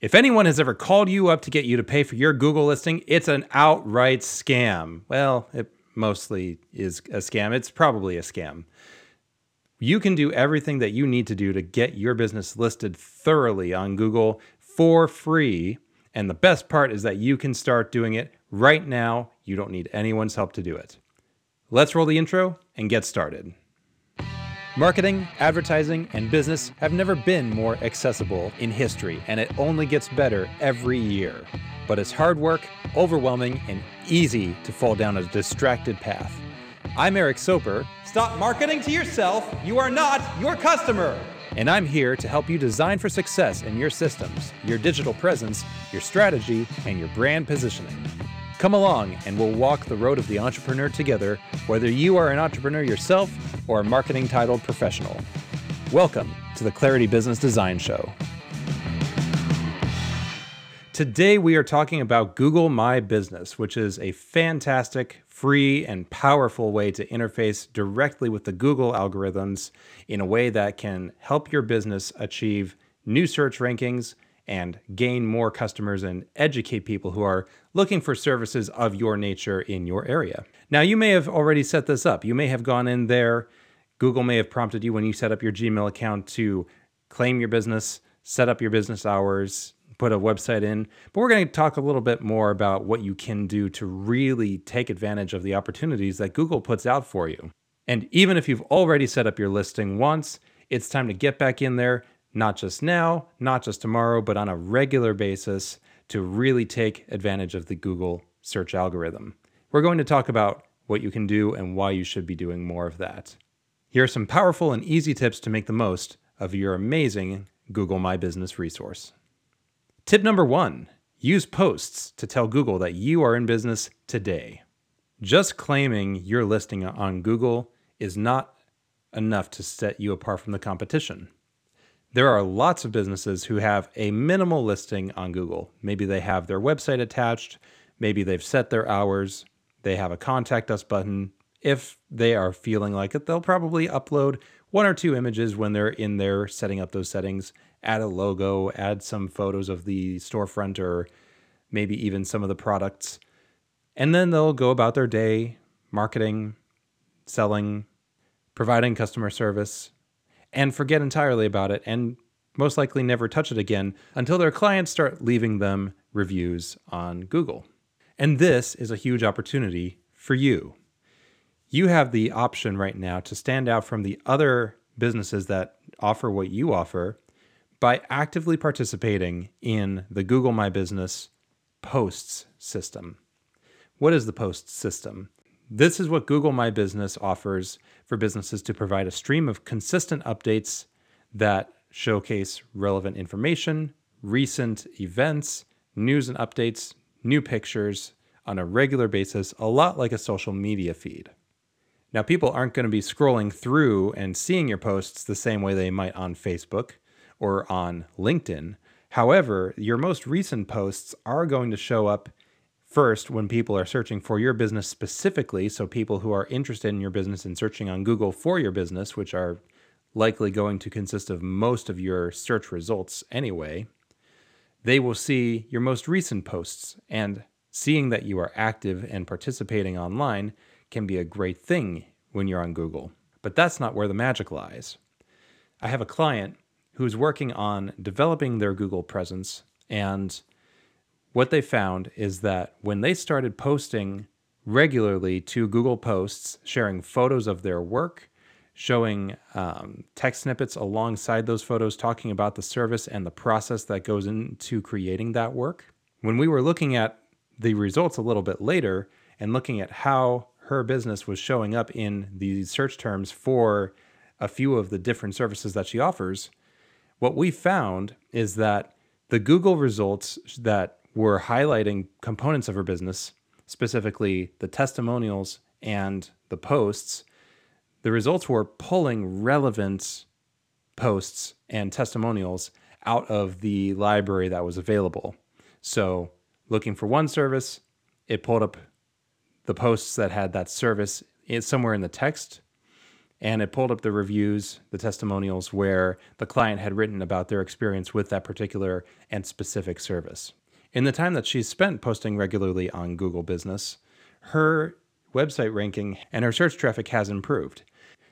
If anyone has ever called you up to get you to pay for your Google listing, it's an outright scam. Well, it mostly is a scam. It's probably a scam. You can do everything that you need to do to get your business listed thoroughly on Google for free. And the best part is that you can start doing it right now. You don't need anyone's help to do it. Let's roll the intro and get started. Marketing, advertising, and business have never been more accessible in history, and it only gets better every year. But it's hard work, overwhelming, and easy to fall down a distracted path. I'm Erik Soper. Stop marketing to yourself. You are not your customer. And I'm here to help you design for success in your systems, your digital presence, your strategy, and your brand positioning. Come along and we'll walk the road of the entrepreneur together, whether you are an entrepreneur yourself or a marketing titled professional. Welcome to the Clarity Business Design Show. Today, we are talking about Google My Business, which is a fantastic, free, and powerful way to interface directly with the Google algorithms in a way that can help your business achieve new search rankings and gain more customers and educate people who are looking for services of your nature in your area. Now, you may have already set this up. You may have gone in there. Google may have prompted you when you set up your Gmail account to claim your business, set up your business hours, put a website in. But we're going to talk a little bit more about what you can do to really take advantage of the opportunities that Google puts out for you. And even if you've already set up your listing once, it's time to get back in there, not just now, not just tomorrow, but on a regular basis to really take advantage of the Google search algorithm. We're going to talk about what you can do and why you should be doing more of that. Here are some powerful and easy tips to make the most of your amazing Google My Business resource. Tip number one use posts to tell Google that you are in business today. Just claiming your listing on Google is not enough to set you apart from the competition. There are lots of businesses who have a minimal listing on Google. Maybe they have their website attached, maybe they've set their hours, they have a contact us button. If they are feeling like it, they'll probably upload one or two images when they're in there setting up those settings, add a logo, add some photos of the storefront or maybe even some of the products. And then they'll go about their day marketing, selling, providing customer service, and forget entirely about it and most likely never touch it again until their clients start leaving them reviews on Google. And this is a huge opportunity for you. You have the option right now to stand out from the other businesses that offer what you offer by actively participating in the Google My Business posts system. What is the posts system? This is what Google My Business offers for businesses to provide a stream of consistent updates that showcase relevant information, recent events, news and updates, new pictures on a regular basis, a lot like a social media feed. Now, people aren't going to be scrolling through and seeing your posts the same way they might on Facebook or on LinkedIn. However, your most recent posts are going to show up First, when people are searching for your business specifically, so people who are interested in your business and searching on Google for your business, which are likely going to consist of most of your search results anyway, they will see your most recent posts. And seeing that you are active and participating online can be a great thing when you're on Google. But that's not where the magic lies. I have a client who's working on developing their Google presence and what they found is that when they started posting regularly to Google Posts, sharing photos of their work, showing um, text snippets alongside those photos, talking about the service and the process that goes into creating that work. When we were looking at the results a little bit later and looking at how her business was showing up in the search terms for a few of the different services that she offers, what we found is that the Google results that were highlighting components of her business, specifically the testimonials and the posts, the results were pulling relevant posts and testimonials out of the library that was available. So, looking for one service, it pulled up the posts that had that service somewhere in the text. and it pulled up the reviews, the testimonials where the client had written about their experience with that particular and specific service. In the time that she's spent posting regularly on Google Business, her website ranking and her search traffic has improved.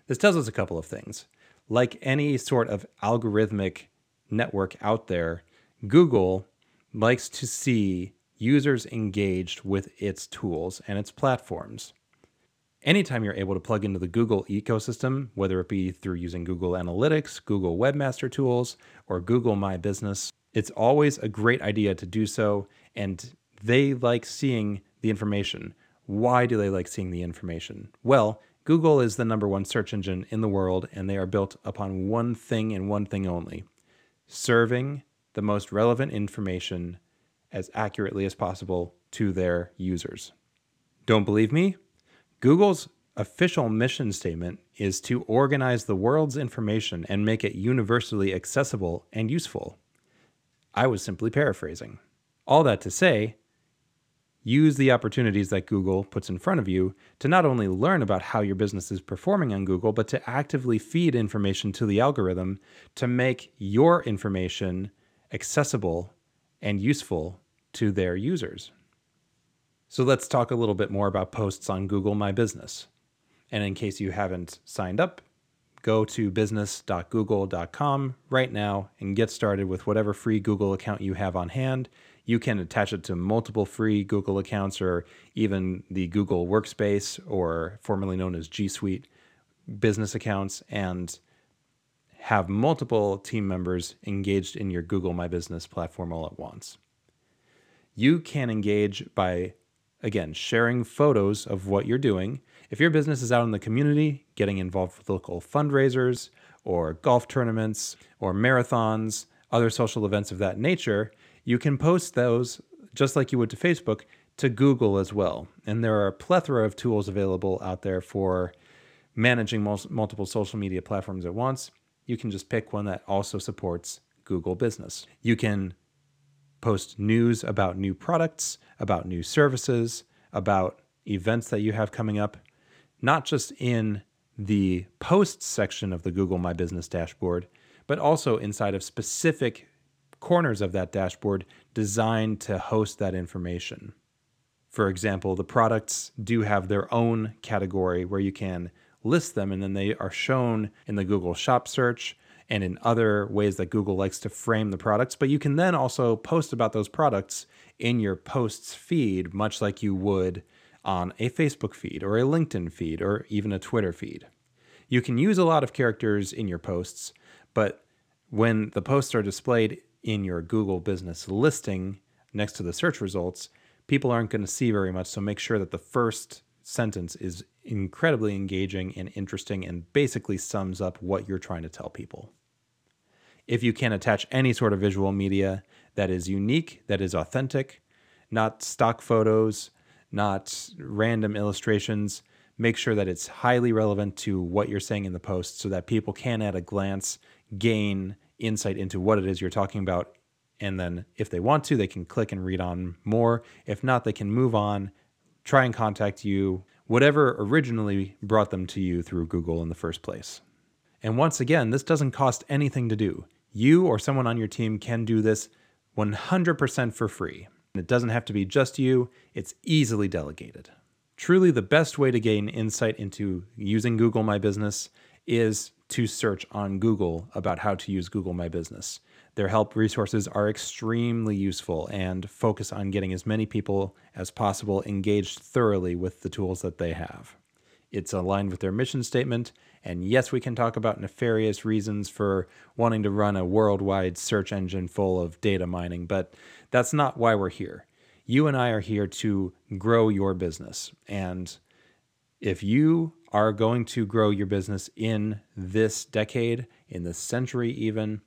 This tells us a couple of things. Like any sort of algorithmic network out there, Google likes to see users engaged with its tools and its platforms anytime you're able to plug into the Google ecosystem, whether it be through using Google Analytics, Google Webmaster Tools, or Google My Business, it's always a great idea to do so. And they like seeing the information. Why do they like seeing the information? Well, Google is the number one search engine in the world, and they are built upon one thing and one thing only serving the most relevant information as accurately as possible to their users. Don't believe me? Google's official mission statement is to organize the world's information and make it universally accessible and useful. I was simply paraphrasing. All that to say, use the opportunities that Google puts in front of you to not only learn about how your business is performing on Google, but to actively feed information to the algorithm to make your information accessible and useful to their users. So let's talk a little bit more about posts on Google My Business. And in case you haven't signed up, go to business.google.com right now and get started with whatever free Google account you have on hand. You can attach it to multiple free Google accounts or even the Google Workspace or formerly known as G Suite business accounts and have multiple team members engaged in your Google My Business platform all at once. You can engage by Again, sharing photos of what you're doing. If your business is out in the community, getting involved with local fundraisers or golf tournaments or marathons, other social events of that nature, you can post those just like you would to Facebook to Google as well. And there are a plethora of tools available out there for managing multiple social media platforms at once. You can just pick one that also supports Google Business. You can post news about new products, about new services, about events that you have coming up, not just in the posts section of the Google My Business dashboard, but also inside of specific corners of that dashboard designed to host that information. For example, the products do have their own category where you can list them and then they are shown in the Google Shop search and in other ways that Google likes to frame the products. But you can then also post about those products in your posts feed, much like you would on a Facebook feed or a LinkedIn feed or even a Twitter feed. You can use a lot of characters in your posts, but when the posts are displayed in your Google business listing next to the search results, people aren't going to see very much. So make sure that the first sentence is incredibly engaging and interesting and basically sums up what you're trying to tell people if you can attach any sort of visual media that is unique, that is authentic, not stock photos, not random illustrations, make sure that it's highly relevant to what you're saying in the post so that people can at a glance gain insight into what it is you're talking about. And then if they want to, they can click and read on more. If not, they can move on, try and contact you, whatever originally brought them to you through Google in the first place. And once again, this doesn't cost anything to do. You or someone on your team can do this 100% for free. It doesn't have to be just you, it's easily delegated. Truly, the best way to gain insight into using Google My Business is to search on Google about how to use Google My Business. Their help resources are extremely useful and focus on getting as many people as possible engaged thoroughly with the tools that they have. It's aligned with their mission statement. And yes, we can talk about nefarious reasons for wanting to run a worldwide search engine full of data mining, but that's not why we're here. You and I are here to grow your business. And if you are going to grow your business in this decade, in this century, even,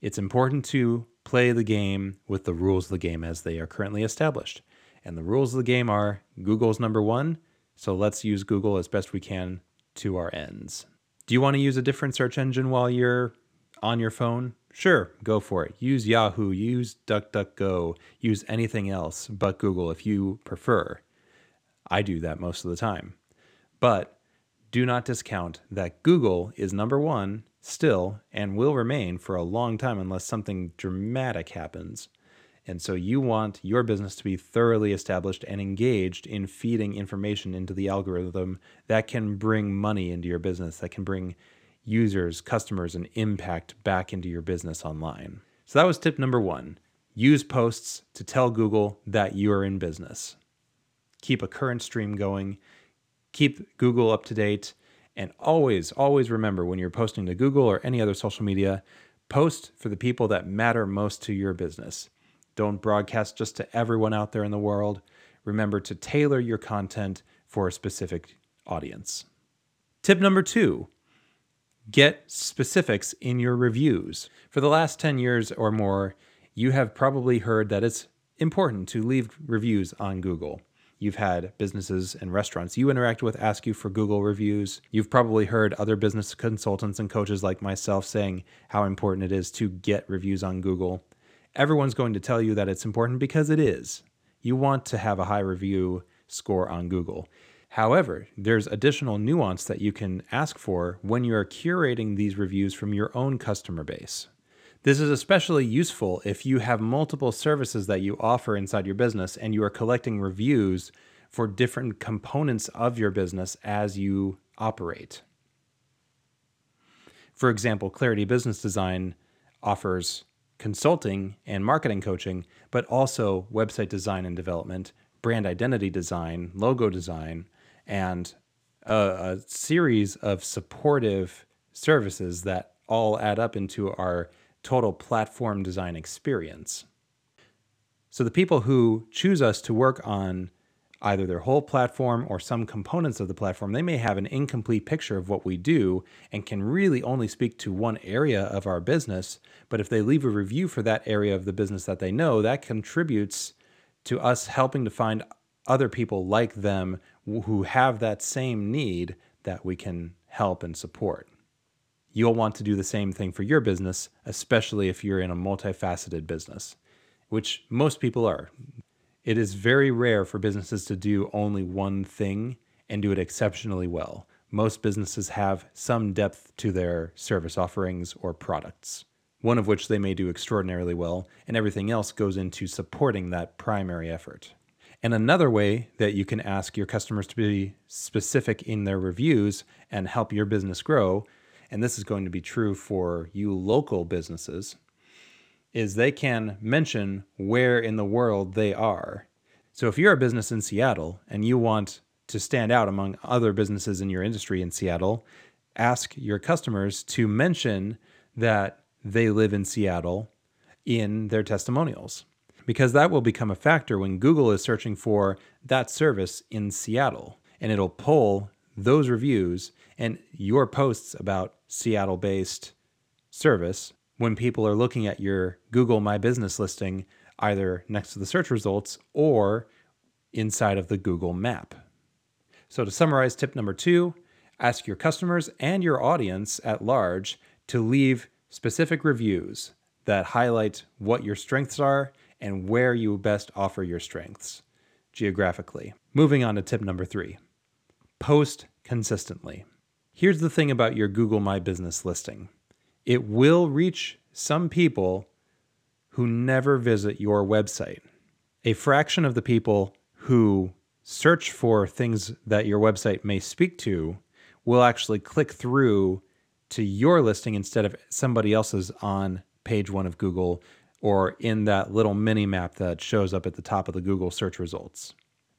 it's important to play the game with the rules of the game as they are currently established. And the rules of the game are Google's number one, so let's use Google as best we can to our ends. Do you want to use a different search engine while you're on your phone? Sure, go for it. Use Yahoo, use DuckDuckGo, use anything else but Google if you prefer. I do that most of the time. But do not discount that Google is number one still and will remain for a long time unless something dramatic happens. And so you want your business to be thoroughly established and engaged in feeding information into the algorithm that can bring money into your business, that can bring users, customers, and impact back into your business online. So that was tip number one use posts to tell Google that you are in business. Keep a current stream going, keep Google up to date, and always, always remember when you're posting to Google or any other social media, post for the people that matter most to your business. Don't broadcast just to everyone out there in the world. Remember to tailor your content for a specific audience. Tip number two get specifics in your reviews. For the last 10 years or more, you have probably heard that it's important to leave reviews on Google. You've had businesses and restaurants you interact with ask you for Google reviews. You've probably heard other business consultants and coaches like myself saying how important it is to get reviews on Google everyone's going to tell you that it's important because it is. You want to have a high review score on Google. However, there's additional nuance that you can ask for when you are curating these reviews from your own customer base. This is especially useful if you have multiple services that you offer inside your business and you are collecting reviews for different components of your business as you operate. For example, Clarity Business Design offers consulting and marketing coaching, but also website design and development, brand identity design, logo design, and a, a series of supportive services that all add up into our total platform design experience. So the people who choose us to work on either their whole platform or some components of the platform, they may have an incomplete picture of what we do and can really only speak to one area of our business. But if they leave a review for that area of the business that they know, that contributes to us helping to find other people like them who have that same need that we can help and support. You'll want to do the same thing for your business, especially if you're in a multifaceted business, which most people are. It is very rare for businesses to do only one thing and do it exceptionally well. Most businesses have some depth to their service offerings or products, one of which they may do extraordinarily well, and everything else goes into supporting that primary effort. And another way that you can ask your customers to be specific in their reviews and help your business grow, and this is going to be true for you local businesses, is they can mention where in the world they are. So if you're a business in Seattle and you want to stand out among other businesses in your industry in Seattle, ask your customers to mention that they live in Seattle in their testimonials because that will become a factor when Google is searching for that service in Seattle and it'll pull those reviews and your posts about Seattle based service when people are looking at your Google My Business listing, either next to the search results or inside of the Google map. So, to summarize tip number two, ask your customers and your audience at large to leave specific reviews that highlight what your strengths are and where you best offer your strengths geographically. Moving on to tip number three post consistently. Here's the thing about your Google My Business listing it will reach some people who never visit your website. A fraction of the people who search for things that your website may speak to will actually click through to your listing instead of somebody else's on page one of Google or in that little mini map that shows up at the top of the Google search results.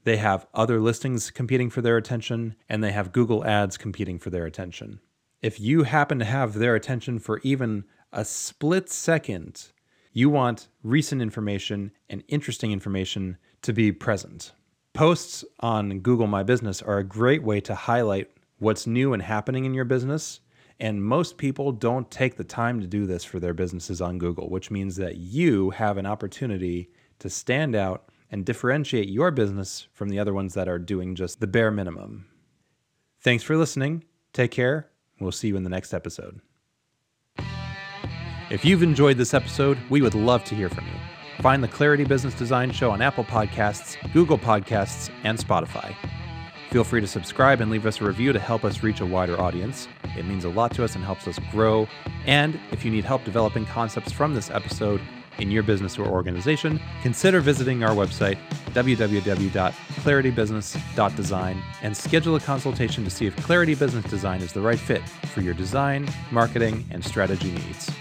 They have other listings competing for their attention, and they have Google ads competing for their attention if you happen to have their attention for even a split second, you want recent information and interesting information to be present. Posts on Google My Business are a great way to highlight what's new and happening in your business. And most people don't take the time to do this for their businesses on Google, which means that you have an opportunity to stand out and differentiate your business from the other ones that are doing just the bare minimum. Thanks for listening. Take care We'll see you in the next episode. If you've enjoyed this episode, we would love to hear from you. Find the Clarity Business Design Show on Apple Podcasts, Google Podcasts, and Spotify. Feel free to subscribe and leave us a review to help us reach a wider audience. It means a lot to us and helps us grow. And if you need help developing concepts from this episode in your business or organization, consider visiting our website, www.claritybusiness.design, and schedule a consultation to see if Clarity Business Design is the right fit for your design, marketing, and strategy needs.